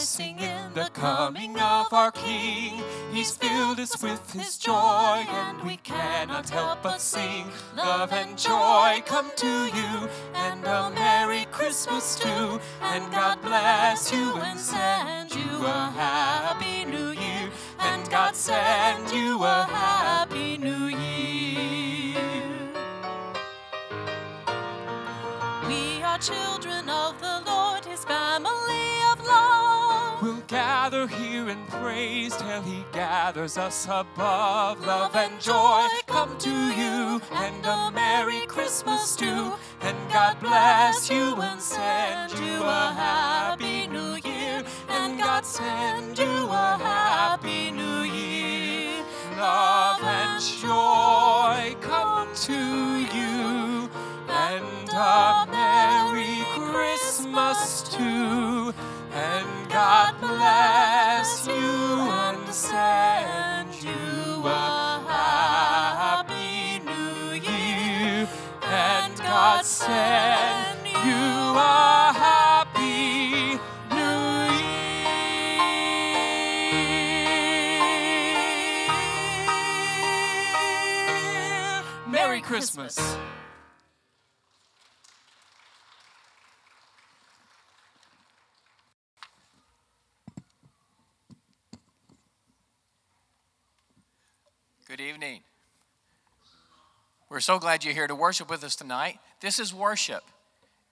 rejoicing in the coming of our King. He's filled us with his joy, and we cannot help but sing. Love and joy come to you, and a Merry Christmas too. And God bless you and send you a Happy New Year. And God send you a Happy and praise till he gathers us above. Love and joy come to you, and a Merry Christmas too. And God bless you and send you a Happy New Year. And God send you a Happy New Year. Love and joy come to you and a Merry Christmas too. And God bless you and send you Happy New Year. And God send you a Happy New Year. Merry Christmas. Good We're so glad you're here to worship with us tonight. This is worship.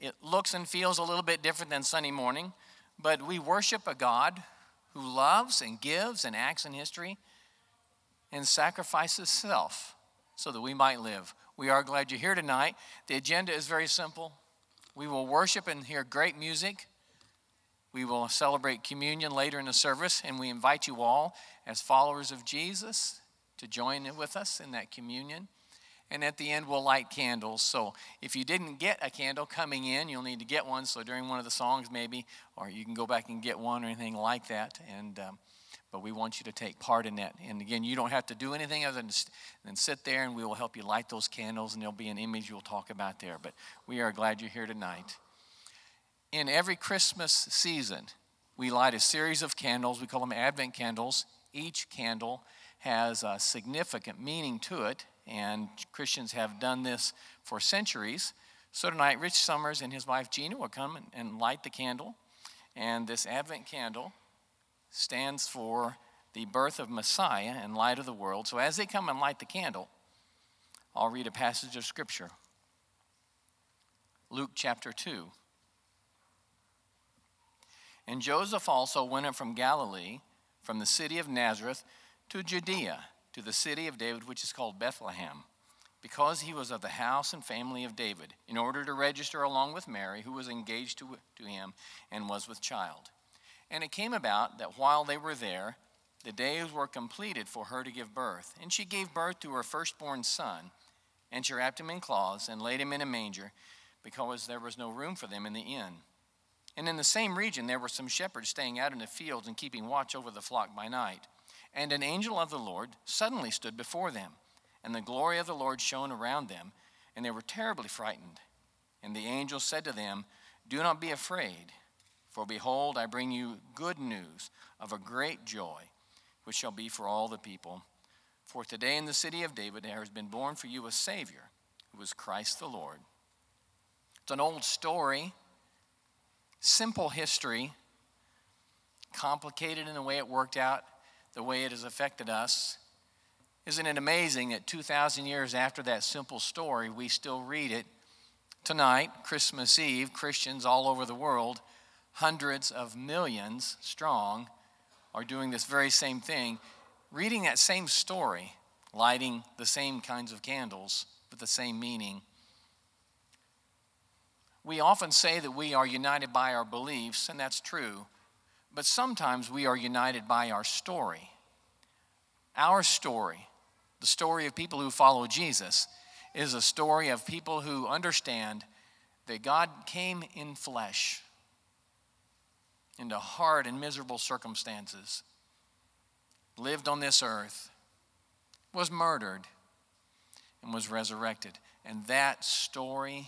It looks and feels a little bit different than Sunday morning, but we worship a God who loves and gives and acts in history and sacrifices self so that we might live. We are glad you're here tonight. The agenda is very simple. We will worship and hear great music. We will celebrate communion later in the service, and we invite you all, as followers of Jesus, to join with us in that communion. And at the end, we'll light candles. So if you didn't get a candle coming in, you'll need to get one. So during one of the songs, maybe, or you can go back and get one or anything like that. And um, but we want you to take part in that. And again, you don't have to do anything other than, than sit there, and we will help you light those candles, and there'll be an image we'll talk about there. But we are glad you're here tonight. In every Christmas season, we light a series of candles. We call them Advent candles. Each candle has a significant meaning to it, and Christians have done this for centuries. So tonight, Rich Summers and his wife Gina will come and light the candle. And this Advent candle stands for the birth of Messiah and light of the world. So as they come and light the candle, I'll read a passage of Scripture Luke chapter 2. And Joseph also went up from Galilee, from the city of Nazareth, to Judea, to the city of David, which is called Bethlehem, because he was of the house and family of David, in order to register along with Mary, who was engaged to, to him and was with child. And it came about that while they were there, the days were completed for her to give birth. And she gave birth to her firstborn son, and she wrapped him in cloths and laid him in a manger, because there was no room for them in the inn. And in the same region there were some shepherds staying out in the fields and keeping watch over the flock by night. And an angel of the Lord suddenly stood before them, and the glory of the Lord shone around them, and they were terribly frightened. And the angel said to them, Do not be afraid, for behold, I bring you good news of a great joy, which shall be for all the people. For today in the city of David there has been born for you a Savior, who is Christ the Lord. It's an old story, simple history, complicated in the way it worked out the way it has affected us. Isn't it amazing that 2,000 years after that simple story, we still read it? Tonight, Christmas Eve, Christians all over the world, hundreds of millions strong, are doing this very same thing, reading that same story, lighting the same kinds of candles with the same meaning. We often say that we are united by our beliefs, and that's true. But sometimes we are united by our story. Our story, the story of people who follow Jesus, is a story of people who understand that God came in flesh into hard and miserable circumstances, lived on this earth, was murdered, and was resurrected. And that story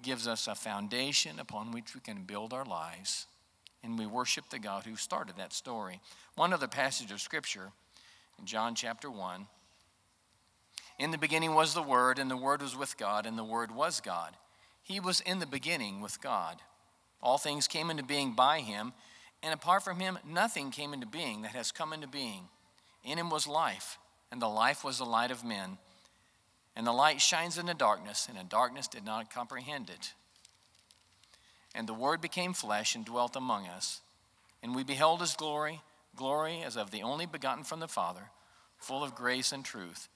gives us a foundation upon which we can build our lives and we worship the God who started that story. One other passage of Scripture in John chapter 1. In the beginning was the Word, and the Word was with God, and the Word was God. He was in the beginning with God. All things came into being by him, and apart from him, nothing came into being that has come into being. In him was life, and the life was the light of men. And the light shines in the darkness, and the darkness did not comprehend it. And the Word became flesh and dwelt among us. And we beheld his glory, glory as of the only begotten from the Father, full of grace and truth.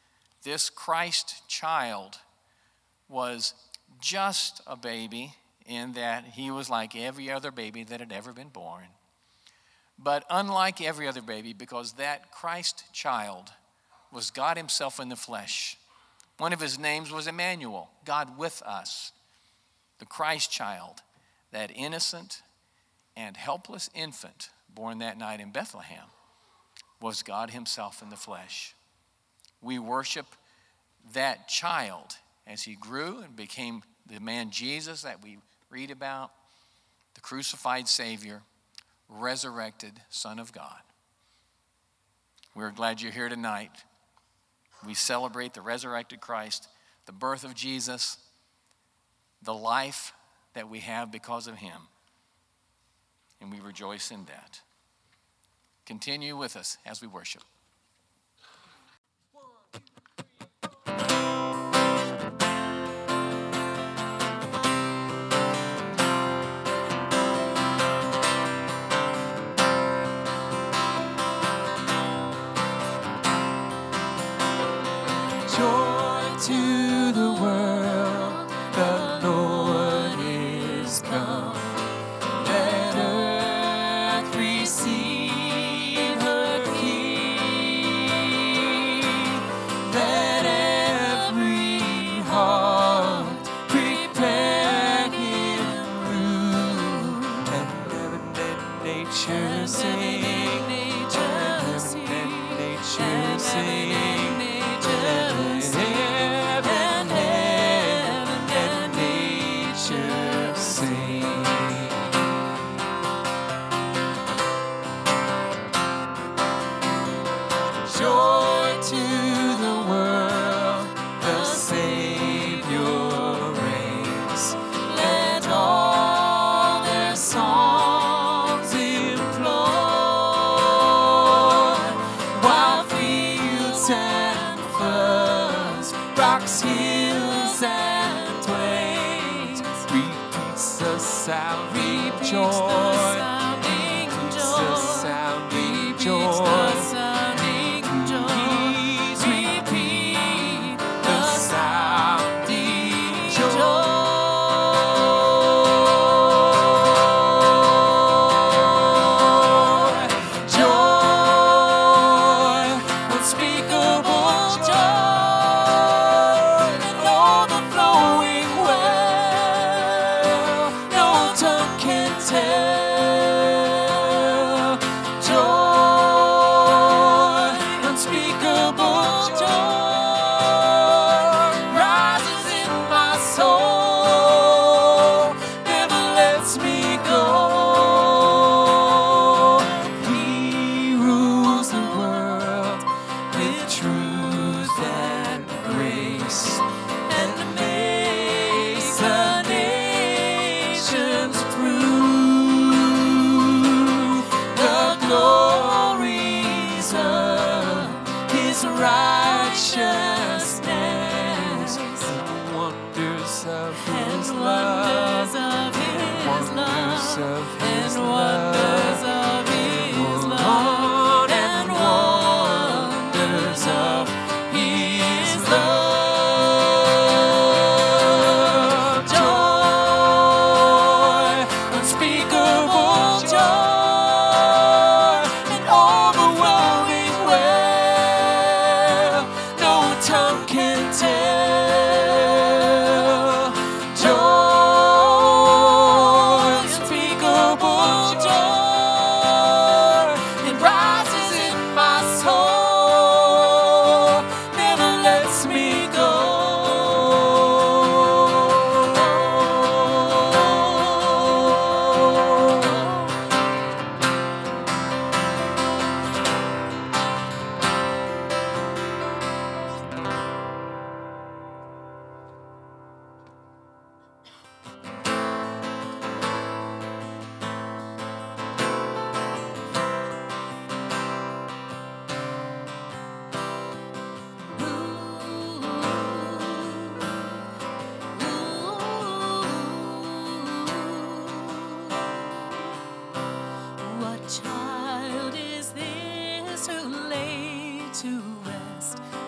This Christ child was just a baby in that he was like every other baby that had ever been born. But unlike every other baby, because that Christ child was God Himself in the flesh. One of His names was Emmanuel, God with us. The Christ child, that innocent and helpless infant born that night in Bethlehem, was God Himself in the flesh. We worship that child as he grew and became the man Jesus that we read about, the crucified Savior, resurrected Son of God. We're glad you're here tonight. We celebrate the resurrected Christ, the birth of Jesus, the life that we have because of him. And we rejoice in that. Continue with us as we worship.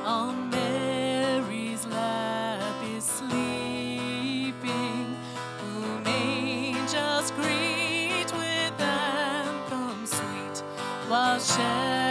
on Mary's lap is sleeping, whom angels greet with anthems sweet while sharing.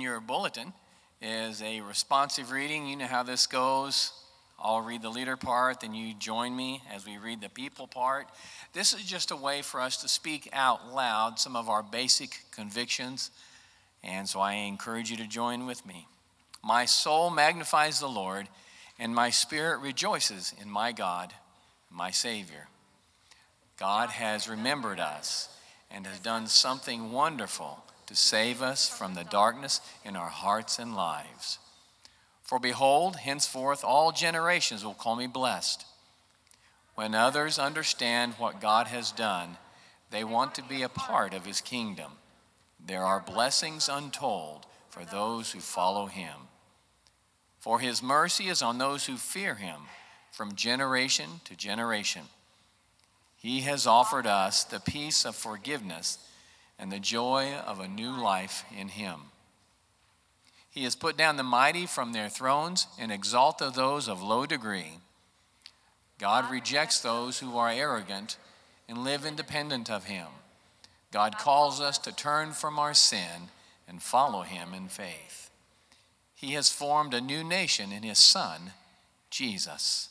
Your bulletin is a responsive reading. You know how this goes. I'll read the leader part, then you join me as we read the people part. This is just a way for us to speak out loud some of our basic convictions, and so I encourage you to join with me. My soul magnifies the Lord, and my spirit rejoices in my God, my Savior. God has remembered us and has done something wonderful to save us from the darkness in our hearts and lives. For behold, henceforth all generations will call me blessed. When others understand what God has done, they want to be a part of his kingdom. There are blessings untold for those who follow him. For his mercy is on those who fear him from generation to generation. He has offered us the peace of forgiveness and the joy of a new life in him. He has put down the mighty from their thrones and exalted those of low degree. God rejects those who are arrogant and live independent of him. God calls us to turn from our sin and follow him in faith. He has formed a new nation in his Son, Jesus.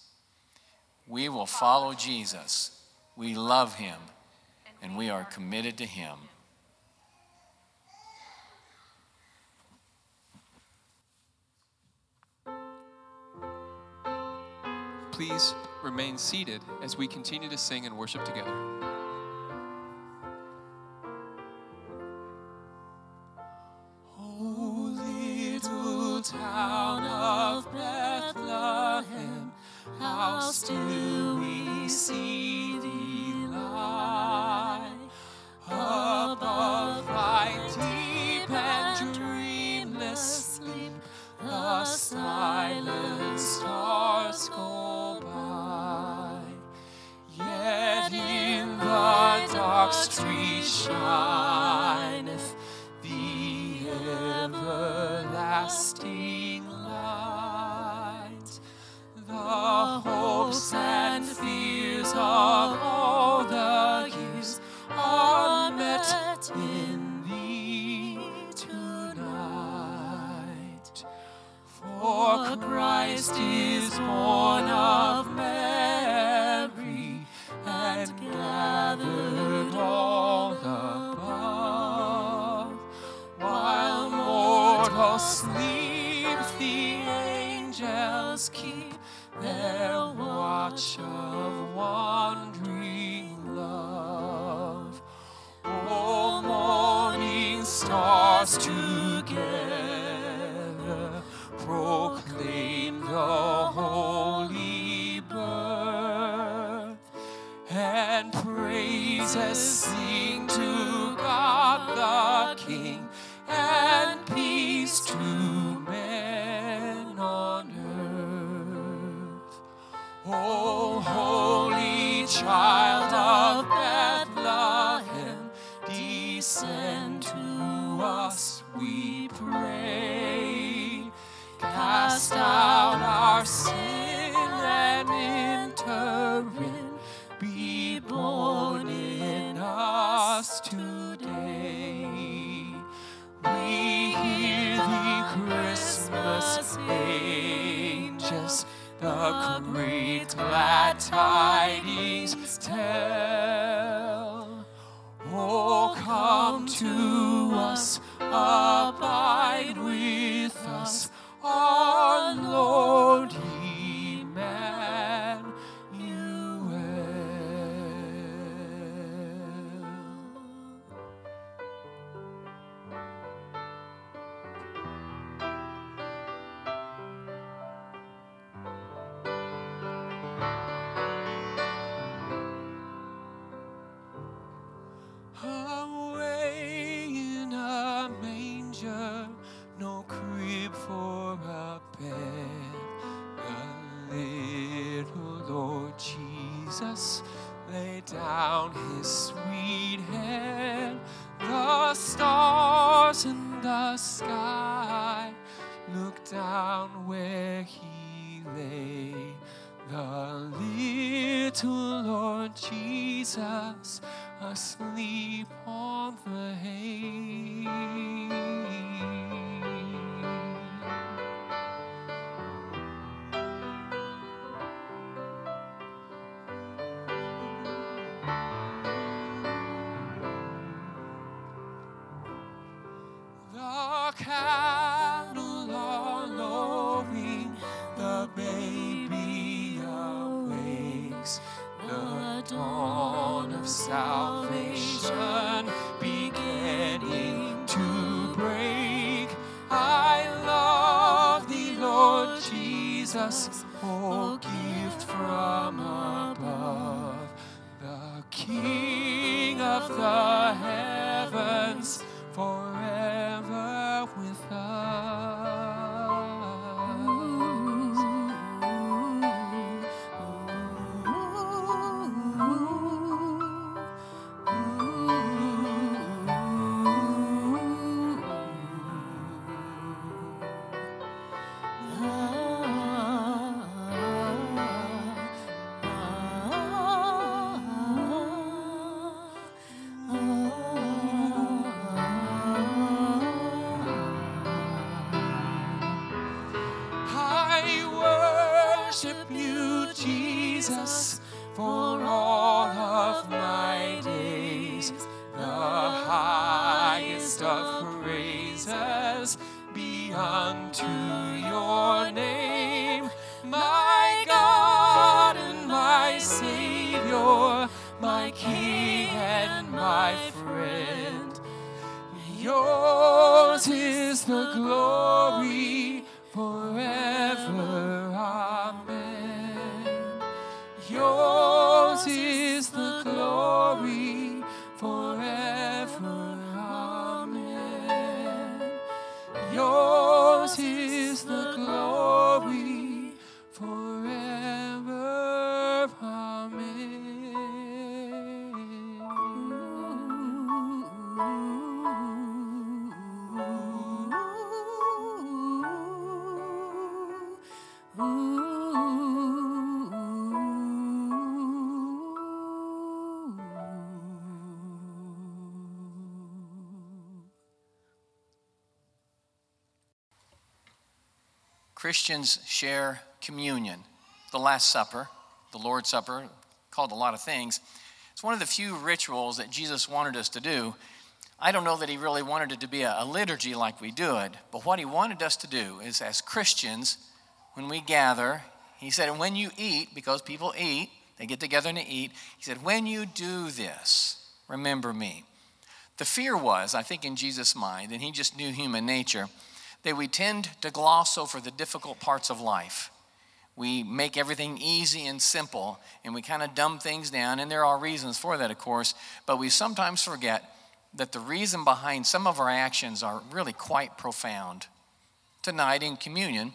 We will follow Jesus. We love him, and we are committed to him. Please remain seated as we continue to sing and worship together. Town of Bethlehem, how still we see street and praises sing to God the King and peace to men on earth. Oh, holy child the great glad tidings tell. Oh, come to us, abide with us, our Lord sky look down where he lay. The little Lord Jesus asleep Jesus, oh gift from above, the King of the heavens, the glory Christians share communion, the Last Supper, the Lord's Supper, called a lot of things. It's one of the few rituals that Jesus wanted us to do. I don't know that he really wanted it to be a, a liturgy like we do it, but what he wanted us to do is, as Christians, when we gather, he said, and when you eat, because people eat, they get together and they eat, he said, when you do this, remember me. The fear was, I think, in Jesus' mind, and he just knew human nature, that we tend to gloss over the difficult parts of life. We make everything easy and simple, and we kind of dumb things down, and there are reasons for that, of course, but we sometimes forget that the reason behind some of our actions are really quite profound. Tonight in communion,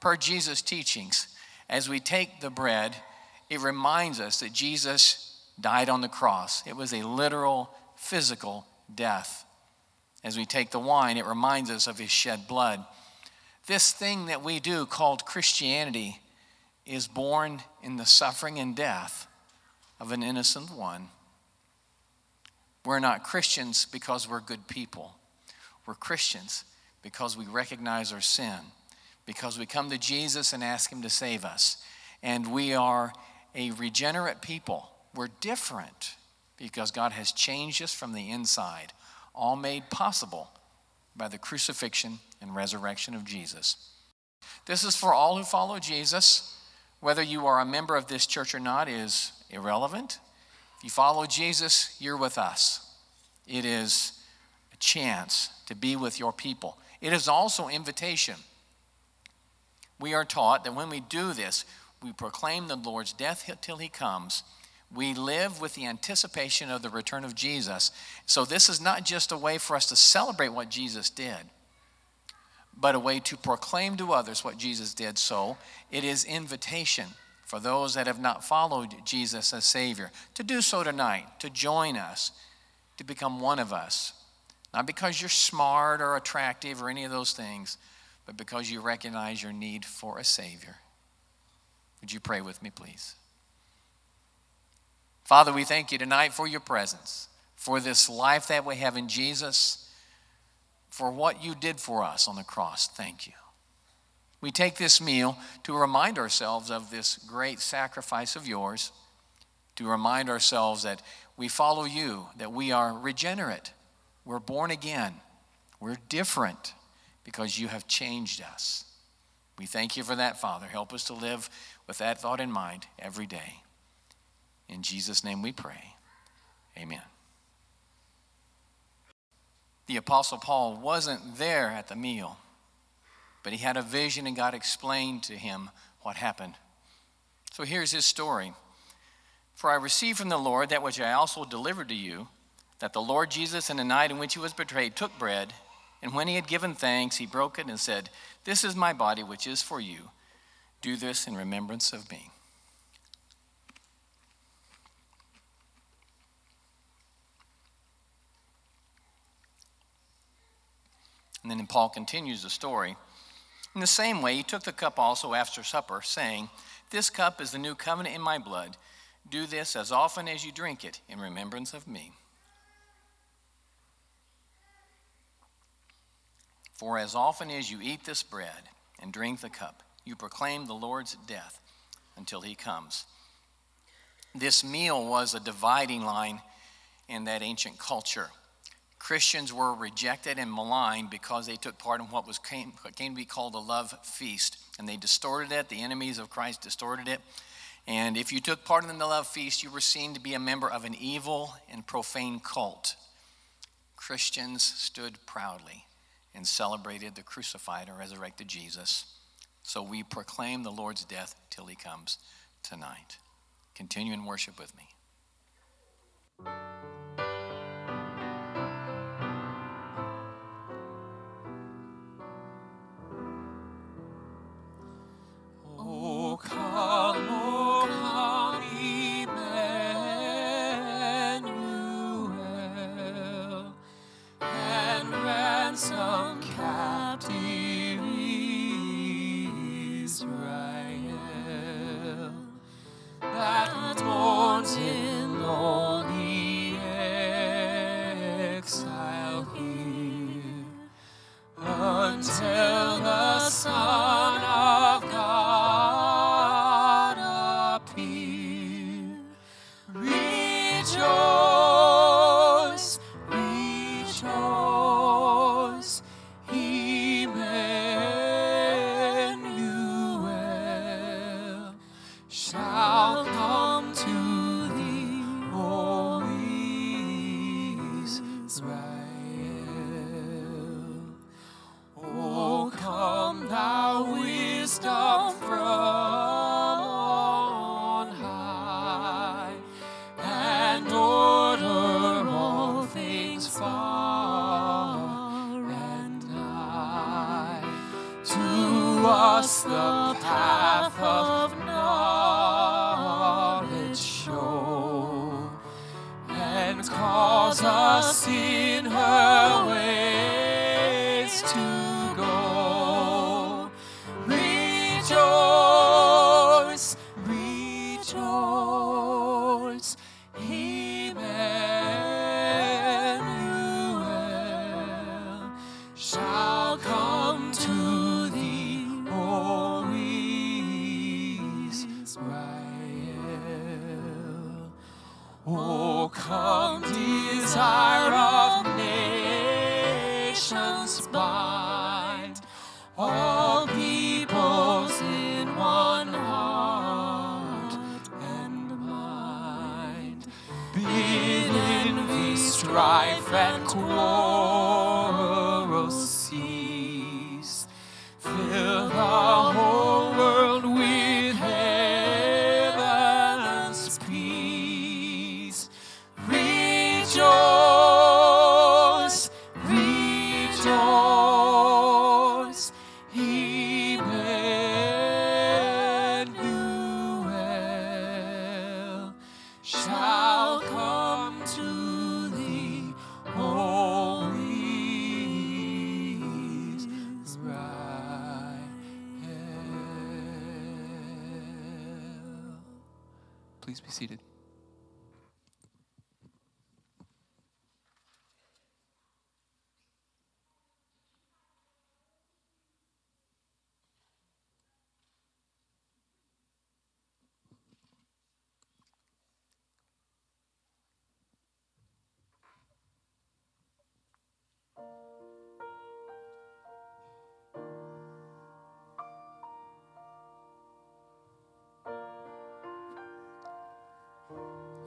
per Jesus' teachings, as we take the bread, it reminds us that Jesus died on the cross. It was a literal, physical death. As we take the wine, it reminds us of his shed blood. This thing that we do called Christianity is born in the suffering and death of an innocent one. We're not Christians because we're good people. We're Christians because we recognize our sin, because we come to Jesus and ask Him to save us. And we are a regenerate people. We're different because God has changed us from the inside, all made possible by the crucifixion and resurrection of Jesus. This is for all who follow Jesus. Whether you are a member of this church or not is irrelevant. If you follow Jesus, you're with us. It is a chance to be with your people. It is also invitation. We are taught that when we do this, we proclaim the Lord's death till he comes. We live with the anticipation of the return of Jesus. So, this is not just a way for us to celebrate what Jesus did, but a way to proclaim to others what Jesus did. So, it is invitation for those that have not followed Jesus as Savior to do so tonight, to join us, to become one of us. Not because you're smart or attractive or any of those things, but because you recognize your need for a Savior. Would you pray with me, please? Father, we thank you tonight for your presence, for this life that we have in Jesus, for what you did for us on the cross. Thank you. We take this meal to remind ourselves of this great sacrifice of yours, to remind ourselves that we follow you, that we are regenerate, we're born again, we're different because you have changed us. We thank you for that, Father. Help us to live with that thought in mind every day. In Jesus' name we pray. Amen. The Apostle Paul wasn't there at the meal, But he had a vision, and God explained to him what happened. So here's his story For I received from the Lord that which I also delivered to you, that the Lord Jesus, in the night in which he was betrayed, took bread, and when he had given thanks, he broke it and said, This is my body, which is for you. Do this in remembrance of me. And then Paul continues the story. In the same way, he took the cup also after supper, saying, This cup is the new covenant in my blood. Do this as often as you drink it in remembrance of me. For as often as you eat this bread and drink the cup, you proclaim the Lord's death until he comes. This meal was a dividing line in that ancient culture. Christians were rejected and maligned because they took part in what was came, what came to be called a love feast, and they distorted it. The enemies of Christ distorted it. And if you took part in the love feast, you were seen to be a member of an evil and profane cult. Christians stood proudly and celebrated the crucified and resurrected Jesus. So we proclaim the Lord's death till he comes tonight. Continue in worship with me. joy. Oh, Please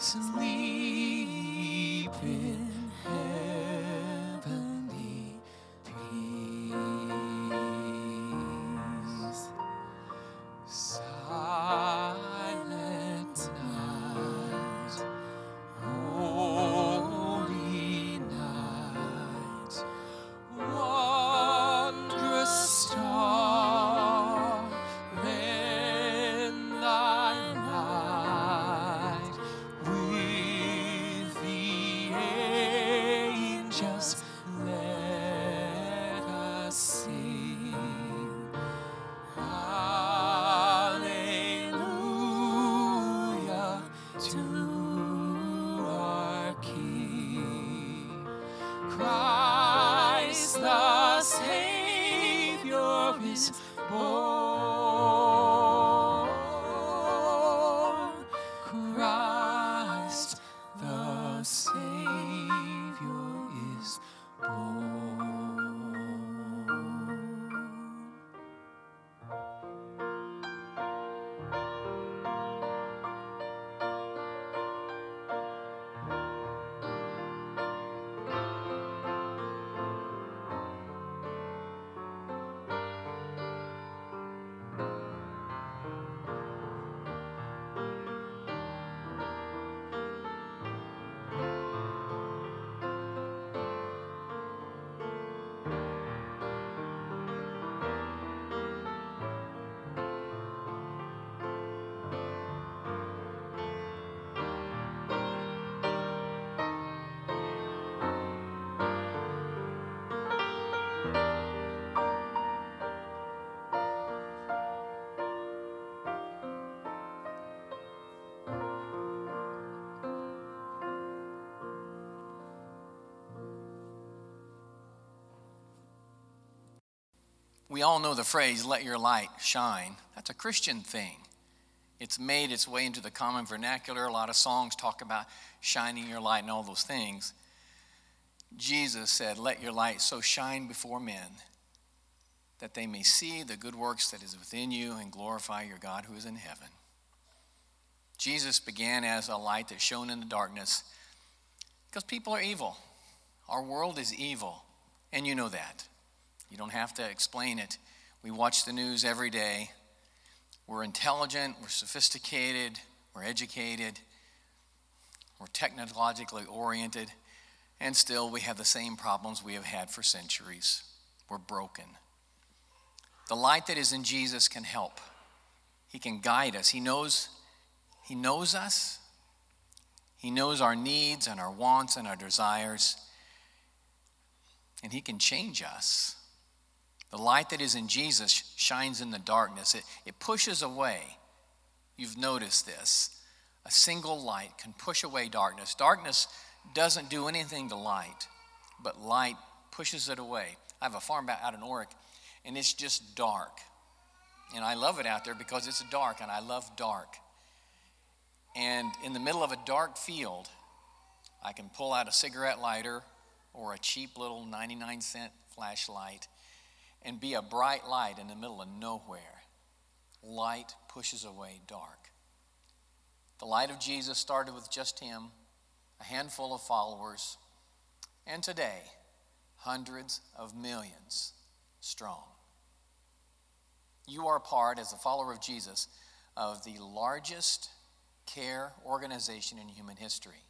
Sleep We all know the phrase, let your light shine. That's a Christian thing. It's made its way into the common vernacular. A lot of songs talk about shining your light and all those things. Jesus said, Let your light so shine before men that they may see the good works that is within you and glorify your God who is in heaven. Jesus began as a light that shone in the darkness because people are evil. Our world is evil, and you know that. You don't have to explain it. We watch the news every day. We're intelligent, we're sophisticated, we're educated, we're technologically oriented, and still we have the same problems we have had for centuries. We're broken. The light that is in Jesus can help. He can guide us. He knows he knows us. He knows our needs and our wants and our desires. And he can change us. The light that is in Jesus shines in the darkness. It, it pushes away. You've noticed this. A single light can push away darkness. Darkness doesn't do anything to light, but light pushes it away. I have a farm out in Oric, and it's just dark. And I love it out there because it's dark, and I love dark. And in the middle of a dark field, I can pull out a cigarette lighter or a cheap little 99 cent flashlight and be a bright light in the middle of nowhere. Light pushes away dark. The light of Jesus started with just him, a handful of followers, and today, hundreds of millions strong. You are part, as a follower of Jesus, of the largest care organization in human history.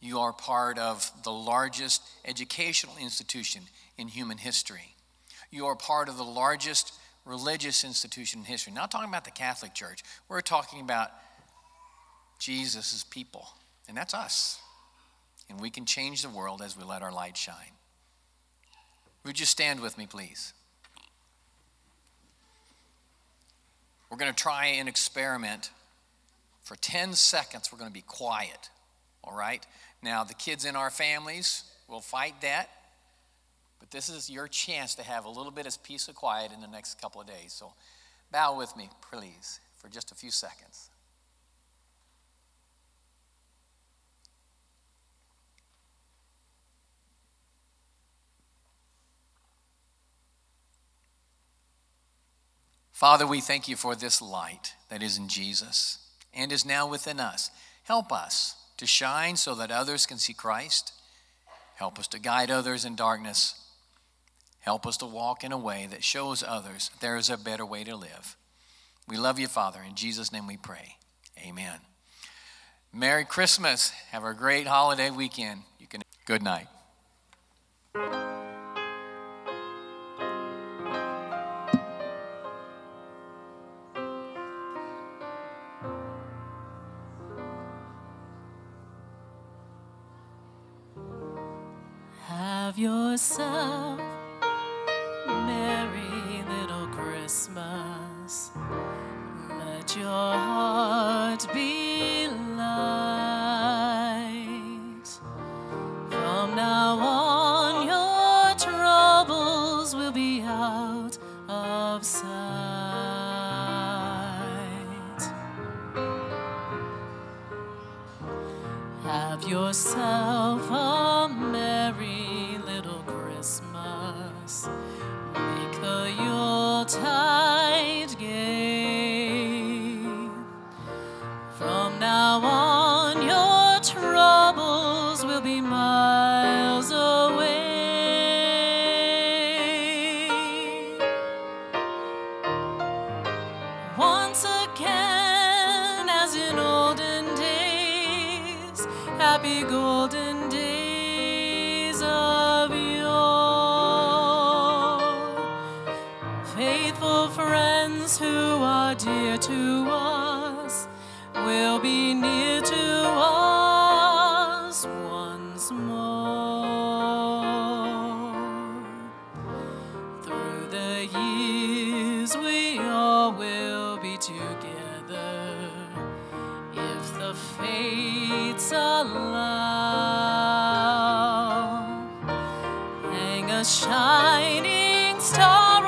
You are part of the largest educational institution in human history. You are part of the largest religious institution in history. Not talking about the Catholic Church, we're talking about Jesus' people, and that's us. And we can change the world as we let our light shine. Would you stand with me, please? We're going to try an experiment. For 10 seconds, we're going to be quiet, all right? Now, the kids in our families will fight that, but this is your chance to have a little bit of peace and quiet in the next couple of days. So bow with me, please, for just a few seconds. Father, we thank you for this light that is in Jesus and is now within us. Help us to shine so that others can see Christ. Help us to guide others in darkness Help us to walk in a way that shows others there is a better way to live. We love you, Father. In Jesus' name we pray. Amen. Merry Christmas. Have a great holiday weekend. You can good night. Have yourself sight. Have yourself a merry little Christmas. Make the Yuletide shining star.